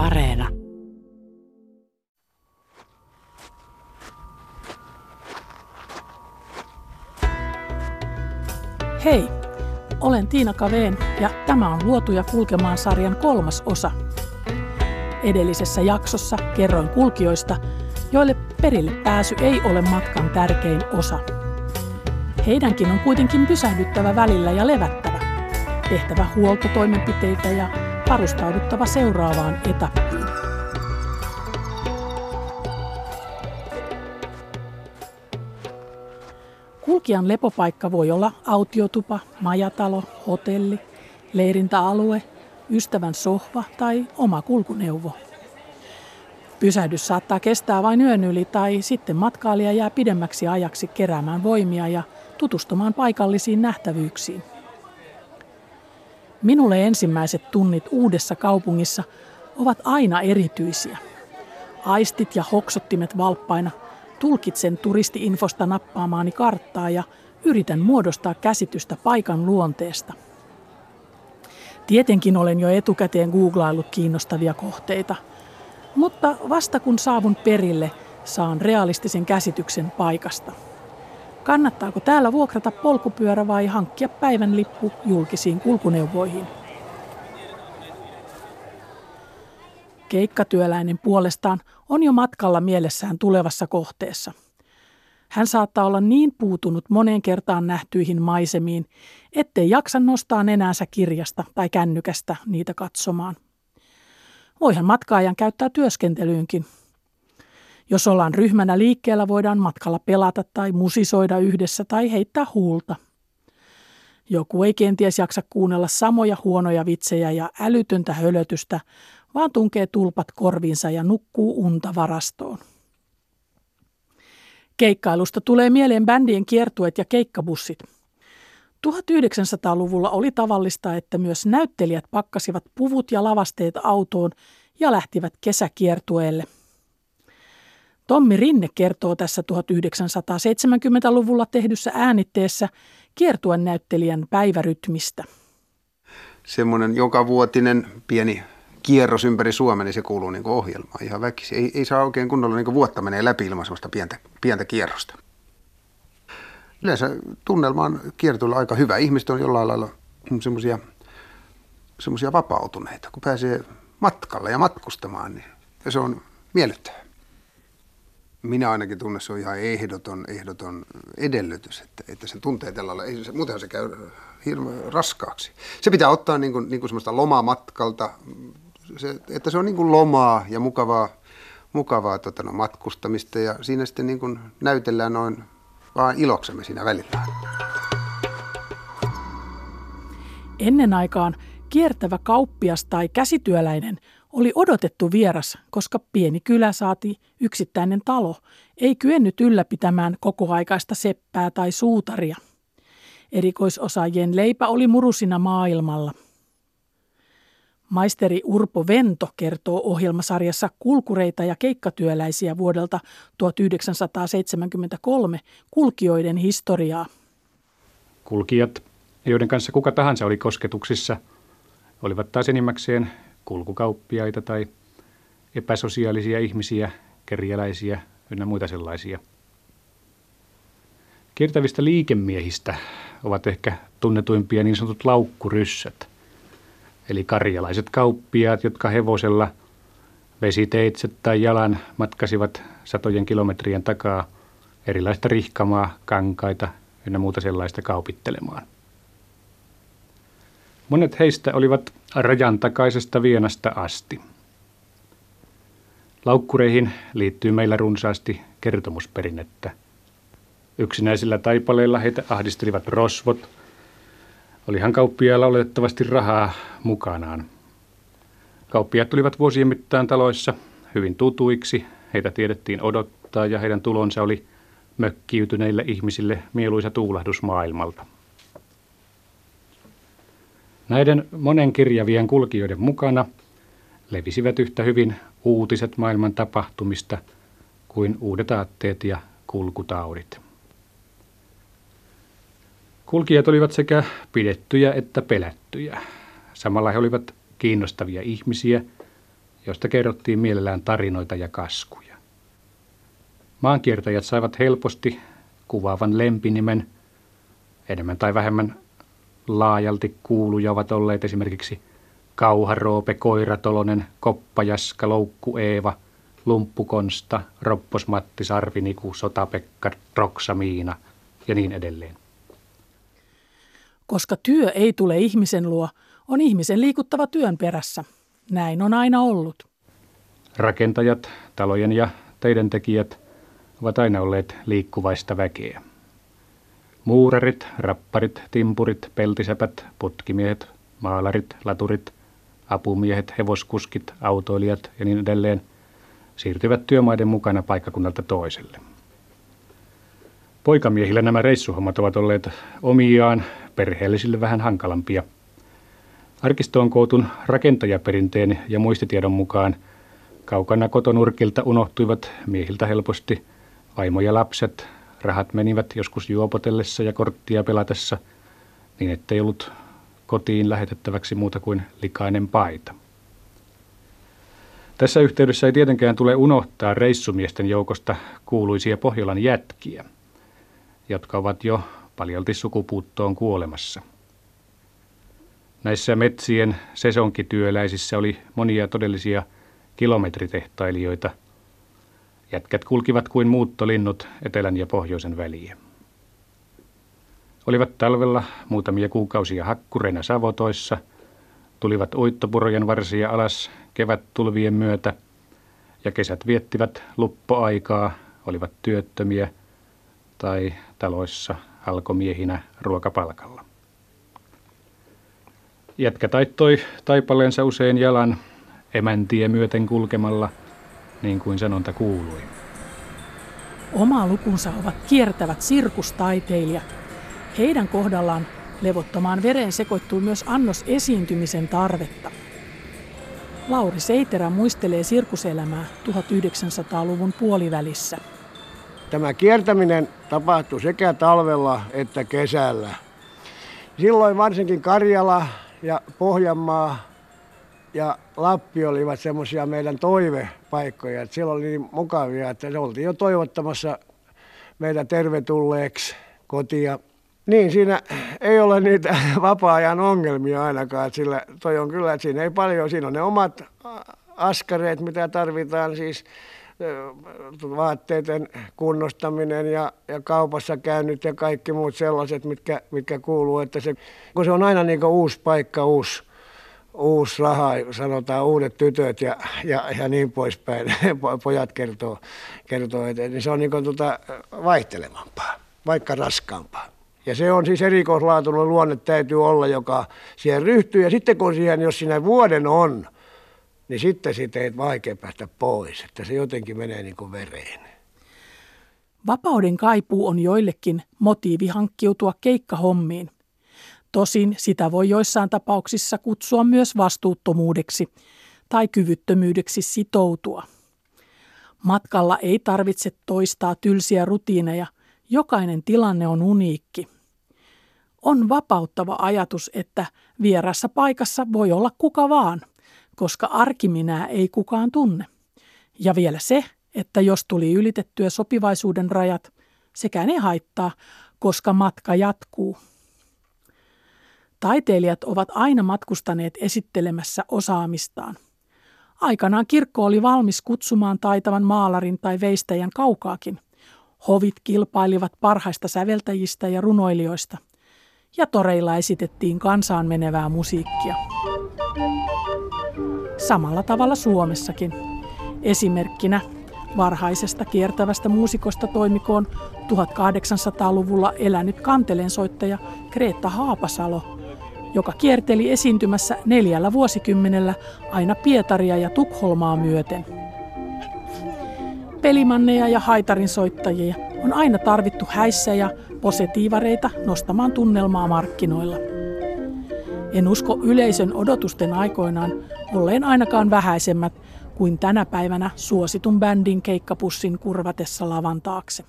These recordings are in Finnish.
Areena. Hei, olen Tiina Kaveen ja tämä on Luotuja kulkemaan sarjan kolmas osa. Edellisessä jaksossa kerroin kulkijoista, joille perille pääsy ei ole matkan tärkein osa. Heidänkin on kuitenkin pysähdyttävä välillä ja levättävä, tehtävä huoltotoimenpiteitä ja varustauduttava seuraavaan etappiin. Kulkijan lepopaikka voi olla autiotupa, majatalo, hotelli, leirintäalue, ystävän sohva tai oma kulkuneuvo. Pysähdys saattaa kestää vain yön yli tai sitten matkailija jää pidemmäksi ajaksi keräämään voimia ja tutustumaan paikallisiin nähtävyyksiin. Minulle ensimmäiset tunnit uudessa kaupungissa ovat aina erityisiä. Aistit ja hoksottimet valppaina tulkitsen turistiinfosta nappaamaani karttaa ja yritän muodostaa käsitystä paikan luonteesta. Tietenkin olen jo etukäteen googlaillut kiinnostavia kohteita, mutta vasta kun saavun perille, saan realistisen käsityksen paikasta. Kannattaako täällä vuokrata polkupyörä vai hankkia päivän lippu julkisiin kulkuneuvoihin? Keikkatyöläinen puolestaan on jo matkalla mielessään tulevassa kohteessa. Hän saattaa olla niin puutunut moneen kertaan nähtyihin maisemiin, ettei jaksa nostaa nenänsä kirjasta tai kännykästä niitä katsomaan. Voihan matkaajan käyttää työskentelyynkin, jos ollaan ryhmänä liikkeellä, voidaan matkalla pelata tai musisoida yhdessä tai heittää huulta. Joku ei kenties jaksa kuunnella samoja huonoja vitsejä ja älytöntä hölötystä, vaan tunkee tulpat korviinsa ja nukkuu unta varastoon. Keikkailusta tulee mieleen bändien kiertueet ja keikkabussit. 1900-luvulla oli tavallista, että myös näyttelijät pakkasivat puvut ja lavasteet autoon ja lähtivät kesäkiertueelle – Tommi Rinne kertoo tässä 1970-luvulla tehdyssä äänitteessä kiertuen näyttelijän päivärytmistä. Semmoinen vuotinen pieni kierros ympäri Suomen, niin se kuuluu niin ohjelmaan ihan väkisin. Ei, ei saa oikein kunnolla niin vuotta menee läpi ilman sellaista pientä, pientä kierrosta. Yleensä tunnelma on kiertoilla aika hyvä. Ihmiset on jollain lailla semmoisia semmoisia vapautuneita, kun pääsee matkalle ja matkustamaan, niin se on miellyttävää minä ainakin tunnen, se on ihan ehdoton, ehdoton edellytys, että, että sen tuntee tällä lailla. Ei, se, muutenhan se käy hirveän raskaaksi. Se pitää ottaa niin kuin, niin kuin semmoista lomamatkalta, se, että se on niin kuin lomaa ja mukavaa, mukavaa tota, no, matkustamista ja siinä sitten niin kuin näytellään noin vaan iloksemme siinä välillä. Ennen aikaan kiertävä kauppias tai käsityöläinen – oli odotettu vieras, koska pieni kylä saati yksittäinen talo ei kyennyt ylläpitämään kokoaikaista seppää tai suutaria. Erikoisosaajien leipä oli murusina maailmalla. Maisteri Urpo Vento kertoo ohjelmasarjassa kulkureita ja keikkatyöläisiä vuodelta 1973 kulkijoiden historiaa. Kulkijat, joiden kanssa kuka tahansa oli kosketuksissa, olivat taas enimmäkseen kulkukauppiaita tai epäsosiaalisia ihmisiä, kerjäläisiä ynnä muita sellaisia. Kiertävistä liikemiehistä ovat ehkä tunnetuimpia niin sanotut laukkuryssät, eli karjalaiset kauppiaat, jotka hevosella vesiteitse tai jalan matkasivat satojen kilometrien takaa erilaista rihkamaa, kankaita ynnä muuta sellaista kaupittelemaan. Monet heistä olivat rajan takaisesta Vienasta asti. Laukkureihin liittyy meillä runsaasti kertomusperinnettä. Yksinäisillä taipaleilla heitä ahdistelivat rosvot. Olihan kauppiailla oletettavasti rahaa mukanaan. Kauppiaat tulivat vuosien mittaan taloissa hyvin tutuiksi. Heitä tiedettiin odottaa ja heidän tulonsa oli mökkiytyneille ihmisille mieluisa tuulahdus maailmalta. Näiden monenkirjavien kulkijoiden mukana levisivät yhtä hyvin uutiset maailman tapahtumista kuin uudet aatteet ja kulkutaudit. Kulkijat olivat sekä pidettyjä että pelättyjä. Samalla he olivat kiinnostavia ihmisiä, josta kerrottiin mielellään tarinoita ja kaskuja. Maankiertäjät saivat helposti kuvaavan lempinimen. Enemmän tai vähemmän laajalti kuuluja ovat olleet esimerkiksi Kauharoope, Koiratolonen, Koppajaska, Loukku Eeva, Lumppukonsta, Ropposmatti, Sarviniku, Sotapekka, Roksamiina ja niin edelleen. Koska työ ei tule ihmisen luo, on ihmisen liikuttava työn perässä. Näin on aina ollut. Rakentajat, talojen ja teidän tekijät ovat aina olleet liikkuvaista väkeä. Muurarit, rapparit, timpurit, peltisäpät, putkimiehet, maalarit, laturit, apumiehet, hevoskuskit, autoilijat ja niin edelleen siirtyvät työmaiden mukana paikkakunnalta toiselle. Poikamiehillä nämä reissuhommat ovat olleet omiaan, perheellisille vähän hankalampia. Arkistoon kootun rakentajaperinteen ja muistitiedon mukaan kaukana kotonurkilta unohtuivat miehiltä helposti vaimo ja lapset, rahat menivät joskus juopotellessa ja korttia pelatessa, niin ettei ollut kotiin lähetettäväksi muuta kuin likainen paita. Tässä yhteydessä ei tietenkään tule unohtaa reissumiesten joukosta kuuluisia Pohjolan jätkiä, jotka ovat jo paljolti sukupuuttoon kuolemassa. Näissä metsien sesonkityöläisissä oli monia todellisia kilometritehtailijoita. Jätkät kulkivat kuin muuttolinnut etelän ja pohjoisen väliä. Olivat talvella muutamia kuukausia hakkureina savotoissa, tulivat uittopurojen varsia alas kevät tulvien myötä ja kesät viettivät luppoaikaa, olivat työttömiä tai taloissa halkomiehinä ruokapalkalla. Jätkä taittoi taipaleensa usein jalan emäntiä myöten kulkemalla, niin kuin sanonta kuului. Oma lukunsa ovat kiertävät sirkustaiteilijat. Heidän kohdallaan levottomaan vereen sekoittuu myös annos esiintymisen tarvetta. Lauri Seiterä muistelee sirkuselämää 1900-luvun puolivälissä. Tämä kiertäminen tapahtui sekä talvella että kesällä. Silloin varsinkin Karjala ja Pohjanmaa ja Lappi olivat semmoisia meidän toivepaikkoja. Että siellä oli niin mukavia, että se oltiin jo toivottamassa meitä tervetulleeksi kotia. Niin, siinä ei ole niitä vapaa-ajan ongelmia ainakaan, sillä toi on kyllä, että siinä ei paljon, siinä on ne omat askareet, mitä tarvitaan, siis vaatteiden kunnostaminen ja, ja kaupassa käynyt ja kaikki muut sellaiset, mitkä, mitkä kuuluu, että se, kun se on aina niin uusi paikka, uusi, uusi raha, sanotaan uudet tytöt ja, ja, ja niin poispäin, pojat kertoo, kertoo että niin se on niin tuota vaihtelevampaa, vaikka raskaampaa. Ja se on siis erikoislaatuinen luonne täytyy olla, joka siihen ryhtyy. Ja sitten kun siihen, jos siinä vuoden on, niin sitten siitä ei vaikea päästä pois, että se jotenkin menee niin kuin vereen. Vapauden kaipuu on joillekin motiivi hankkiutua keikkahommiin. Tosin sitä voi joissain tapauksissa kutsua myös vastuuttomuudeksi tai kyvyttömyydeksi sitoutua. Matkalla ei tarvitse toistaa tylsiä rutiineja, jokainen tilanne on uniikki. On vapauttava ajatus, että vierassa paikassa voi olla kuka vaan koska arkiminää ei kukaan tunne. Ja vielä se, että jos tuli ylitettyä sopivaisuuden rajat, sekään ei haittaa, koska matka jatkuu. Taiteilijat ovat aina matkustaneet esittelemässä osaamistaan. Aikanaan kirkko oli valmis kutsumaan taitavan maalarin tai veistäjän kaukaakin. Hovit kilpailivat parhaista säveltäjistä ja runoilijoista. Ja toreilla esitettiin kansaan menevää musiikkia samalla tavalla Suomessakin. Esimerkkinä varhaisesta kiertävästä muusikosta toimikoon 1800-luvulla elänyt kantelensoittaja Kreetta Haapasalo, joka kierteli esiintymässä neljällä vuosikymmenellä aina Pietaria ja Tukholmaa myöten. Pelimanneja ja haitarin soittajia on aina tarvittu häissä ja positiivareita nostamaan tunnelmaa markkinoilla. En usko yleisön odotusten aikoinaan olleen ainakaan vähäisemmät kuin tänä päivänä suositun bändin keikkapussin kurvatessa lavan taakse.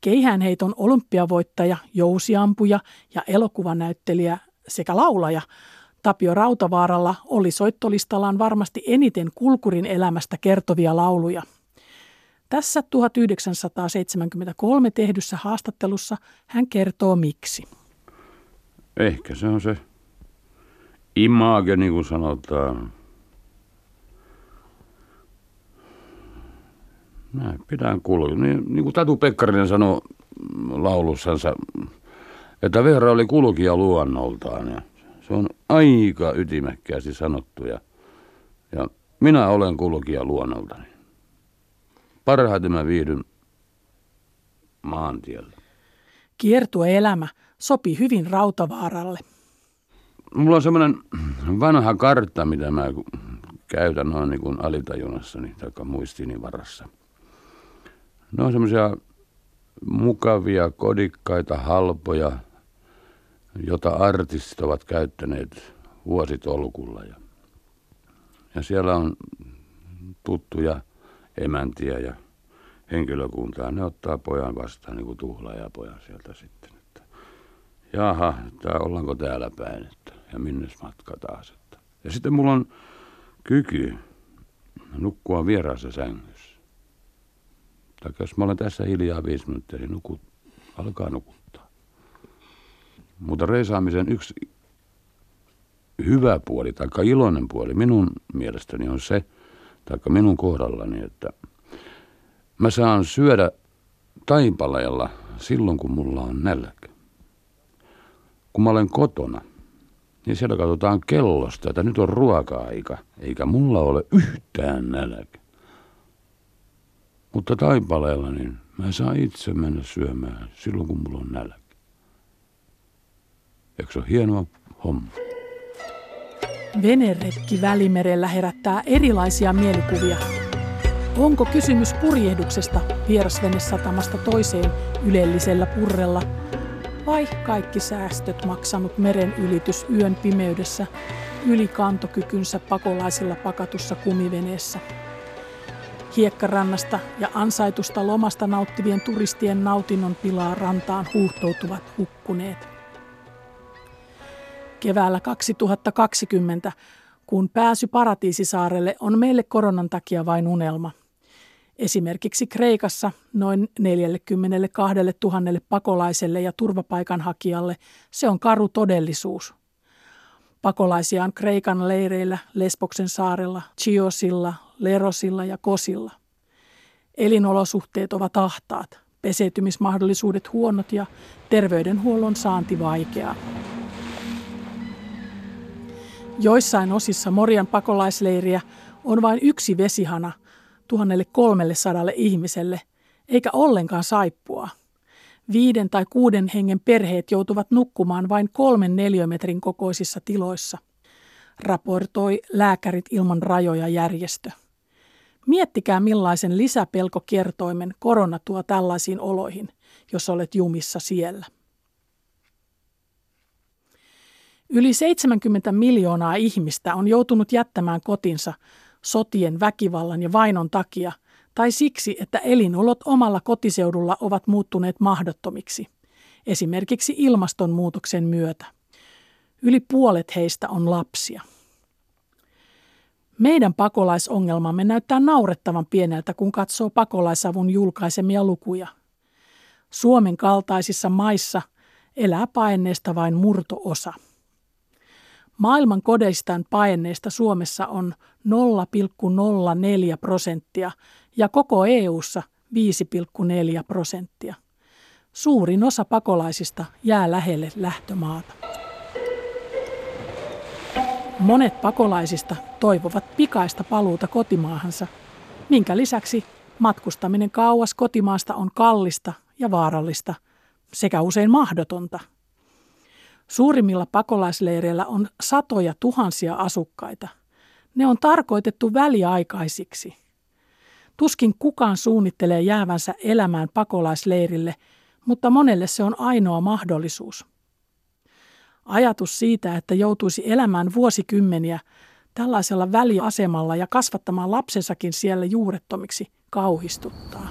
Keihäänheiton olympiavoittaja, jousiampuja ja elokuvanäyttelijä sekä laulaja Tapio Rautavaaralla oli soittolistallaan varmasti eniten kulkurin elämästä kertovia lauluja. Tässä 1973 tehdyssä haastattelussa hän kertoo miksi. Ehkä se on se image, niin kuin sanotaan. Mä pidän kulkea. Niin, niin kuin Tatu Pekkarinen sanoi laulussansa, että Veera oli kulkija luonnoltaan. Ja se on aika ytimekkäästi sanottu ja, ja minä olen kulkija luonnoltani. Parhaiten mä viihdyn maantiellä. Kiertueelämä sopi hyvin Rautavaaralle. Mulla on semmoinen vanha kartta, mitä mä käytän noin niin kuin alitajunnassani tai muistini varassa. Ne on semmoisia mukavia, kodikkaita, halpoja, jota artistit ovat käyttäneet vuositolkulla. Ja, ja siellä on tuttuja emäntiä ja henkilökuntaa. Ne ottaa pojan vastaan niin kuin ja pojan sieltä sitten. Että, jaha, että ollaanko täällä päin, että, ja minne matka taas. Että. Ja sitten mulla on kyky nukkua vieraassa sängyssä. Tai jos mä olen tässä hiljaa viisi minuuttia, niin nukut, alkaa nukuttaa. Mutta reisaamisen yksi hyvä puoli tai iloinen puoli minun mielestäni on se, tai minun kohdallani, että mä saan syödä taipaleella silloin, kun mulla on nälkä. Kun mä olen kotona, niin siellä katsotaan kellosta, että nyt on ruoka-aika, eikä mulla ole yhtään nälkä. Mutta taipaleella, niin mä saan itse mennä syömään silloin, kun mulla on nälkä. Eikö se ole hienoa homma? Veneretki Välimerellä herättää erilaisia mielikuvia. Onko kysymys purjehduksesta vierasvenesatamasta toiseen ylellisellä purrella vai kaikki säästöt maksanut meren ylitys yön pimeydessä yli kantokykynsä pakolaisilla pakatussa kumiveneessä? Hiekkarannasta ja ansaitusta lomasta nauttivien turistien nautinnon pilaa rantaan huuhtoutuvat hukkuneet keväällä 2020, kun pääsy Paratiisisaarelle on meille koronan takia vain unelma. Esimerkiksi Kreikassa noin 42 000 pakolaiselle ja turvapaikanhakijalle se on karu todellisuus. Pakolaisia on Kreikan leireillä Lesboksen saarella, Chiosilla, Lerosilla ja Kosilla. Elinolosuhteet ovat ahtaat, peseytymismahdollisuudet huonot ja terveydenhuollon saanti vaikeaa. Joissain osissa Morian pakolaisleiriä on vain yksi vesihana 1300 ihmiselle, eikä ollenkaan saippua. Viiden tai kuuden hengen perheet joutuvat nukkumaan vain kolmen neliömetrin kokoisissa tiloissa, raportoi Lääkärit ilman rajoja järjestö. Miettikää millaisen lisäpelkokertoimen korona tuo tällaisiin oloihin, jos olet jumissa siellä. Yli 70 miljoonaa ihmistä on joutunut jättämään kotinsa sotien, väkivallan ja vainon takia tai siksi, että elinolot omalla kotiseudulla ovat muuttuneet mahdottomiksi, esimerkiksi ilmastonmuutoksen myötä. Yli puolet heistä on lapsia. Meidän pakolaisongelmamme näyttää naurettavan pieneltä, kun katsoo pakolaisavun julkaisemia lukuja. Suomen kaltaisissa maissa elää paineesta vain murtoosa. Maailman kodeistaan paenneista Suomessa on 0,04 prosenttia ja koko EU:ssa 5,4 prosenttia. Suurin osa pakolaisista jää lähelle lähtömaata. Monet pakolaisista toivovat pikaista paluuta kotimaahansa, minkä lisäksi matkustaminen kauas kotimaasta on kallista ja vaarallista sekä usein mahdotonta – Suurimmilla pakolaisleireillä on satoja tuhansia asukkaita. Ne on tarkoitettu väliaikaisiksi. Tuskin kukaan suunnittelee jäävänsä elämään pakolaisleirille, mutta monelle se on ainoa mahdollisuus. Ajatus siitä, että joutuisi elämään vuosikymmeniä tällaisella väliasemalla ja kasvattamaan lapsensakin siellä juurettomiksi, kauhistuttaa.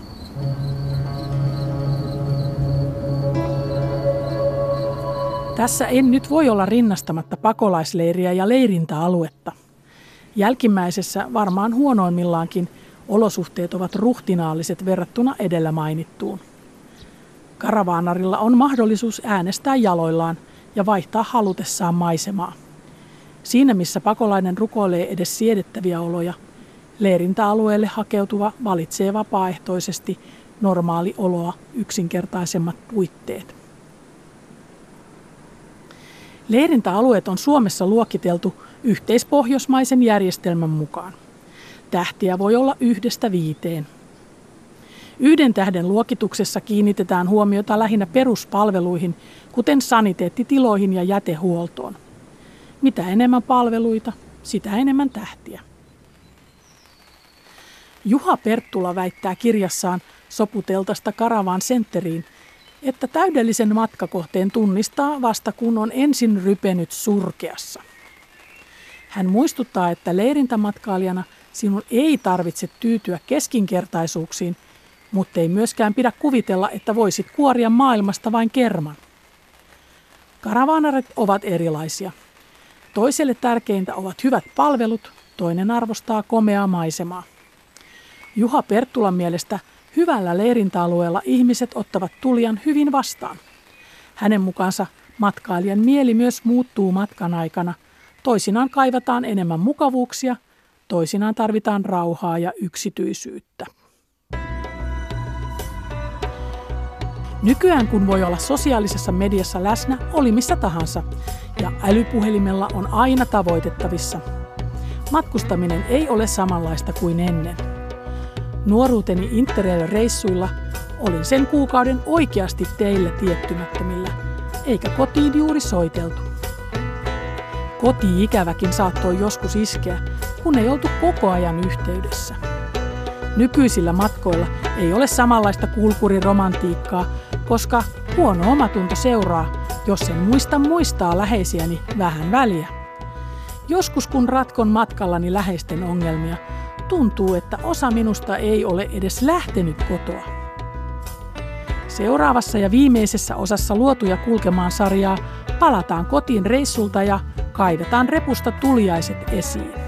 Tässä en nyt voi olla rinnastamatta pakolaisleiriä ja leirintäaluetta. Jälkimmäisessä varmaan huonoimmillaankin olosuhteet ovat ruhtinaalliset verrattuna edellä mainittuun. Karavaanarilla on mahdollisuus äänestää jaloillaan ja vaihtaa halutessaan maisemaa. Siinä missä pakolainen rukoilee edes siedettäviä oloja, leirintäalueelle hakeutuva valitsee vapaaehtoisesti normaali oloa yksinkertaisemmat puitteet. Leirintäalueet on Suomessa luokiteltu yhteispohjoismaisen järjestelmän mukaan. Tähtiä voi olla yhdestä viiteen. Yhden tähden luokituksessa kiinnitetään huomiota lähinnä peruspalveluihin, kuten saniteettitiloihin ja jätehuoltoon. Mitä enemmän palveluita, sitä enemmän tähtiä. Juha Perttula väittää kirjassaan Soputeltasta Karavaan Centeriin, että täydellisen matkakohteen tunnistaa vasta kun on ensin rypenyt surkeassa. Hän muistuttaa, että leirintämatkailijana sinun ei tarvitse tyytyä keskinkertaisuuksiin, mutta ei myöskään pidä kuvitella, että voisit kuoria maailmasta vain kerman. Karavaanaret ovat erilaisia. Toiselle tärkeintä ovat hyvät palvelut, toinen arvostaa komeaa maisemaa. Juha Perttulan mielestä hyvällä leirintäalueella ihmiset ottavat tulijan hyvin vastaan. Hänen mukaansa matkailijan mieli myös muuttuu matkan aikana. Toisinaan kaivataan enemmän mukavuuksia, toisinaan tarvitaan rauhaa ja yksityisyyttä. Nykyään kun voi olla sosiaalisessa mediassa läsnä, oli missä tahansa, ja älypuhelimella on aina tavoitettavissa. Matkustaminen ei ole samanlaista kuin ennen. Nuoruuteni Interrail-reissuilla olin sen kuukauden oikeasti teille tiettymättömillä, eikä kotiin juuri soiteltu. Koti-ikäväkin saattoi joskus iskeä, kun ei oltu koko ajan yhteydessä. Nykyisillä matkoilla ei ole samanlaista kulkuriromantiikkaa, koska huono omatunto seuraa, jos en muista muistaa läheisiäni vähän väliä. Joskus kun ratkon matkallani läheisten ongelmia, tuntuu, että osa minusta ei ole edes lähtenyt kotoa. Seuraavassa ja viimeisessä osassa luotuja kulkemaan sarjaa palataan kotiin reissulta ja kaivetaan repusta tuliaiset esiin.